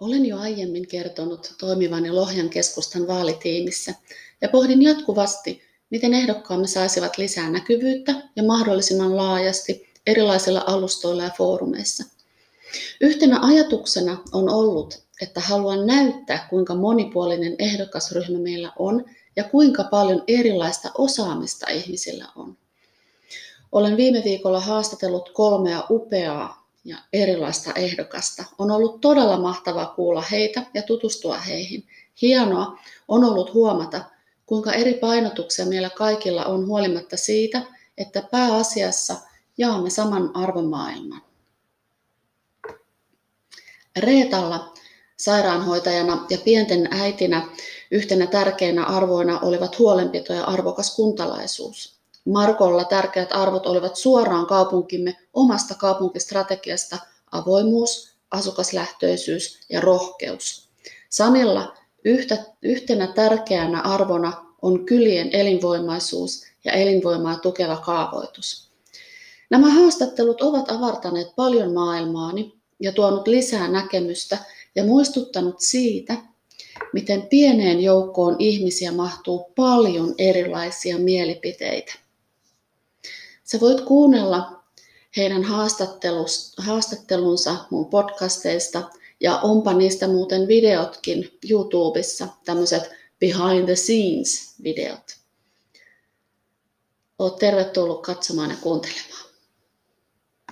Olen jo aiemmin kertonut toimivani Lohjan keskustan vaalitiimissä ja pohdin jatkuvasti, miten ehdokkaamme saisivat lisää näkyvyyttä ja mahdollisimman laajasti erilaisilla alustoilla ja foorumeissa. Yhtenä ajatuksena on ollut, että haluan näyttää, kuinka monipuolinen ehdokasryhmä meillä on ja kuinka paljon erilaista osaamista ihmisillä on. Olen viime viikolla haastatellut kolmea upeaa ja erilaista ehdokasta. On ollut todella mahtavaa kuulla heitä ja tutustua heihin. Hienoa on ollut huomata, kuinka eri painotuksia meillä kaikilla on huolimatta siitä, että pääasiassa jaamme saman arvomaailman. Reetalla sairaanhoitajana ja pienten äitinä yhtenä tärkeinä arvoina olivat huolenpito ja arvokas kuntalaisuus. Markolla tärkeät arvot olivat suoraan kaupunkimme omasta kaupunkistrategiasta avoimuus, asukaslähtöisyys ja rohkeus. Samilla yhtä, yhtenä tärkeänä arvona on kylien elinvoimaisuus ja elinvoimaa tukeva kaavoitus. Nämä haastattelut ovat avartaneet paljon maailmaani ja tuonut lisää näkemystä ja muistuttanut siitä, miten pieneen joukkoon ihmisiä mahtuu paljon erilaisia mielipiteitä. Sä voit kuunnella heidän haastattelunsa mun podcasteista ja onpa niistä muuten videotkin YouTubessa, tämmöiset behind the scenes videot. Oot tervetullut katsomaan ja kuuntelemaan.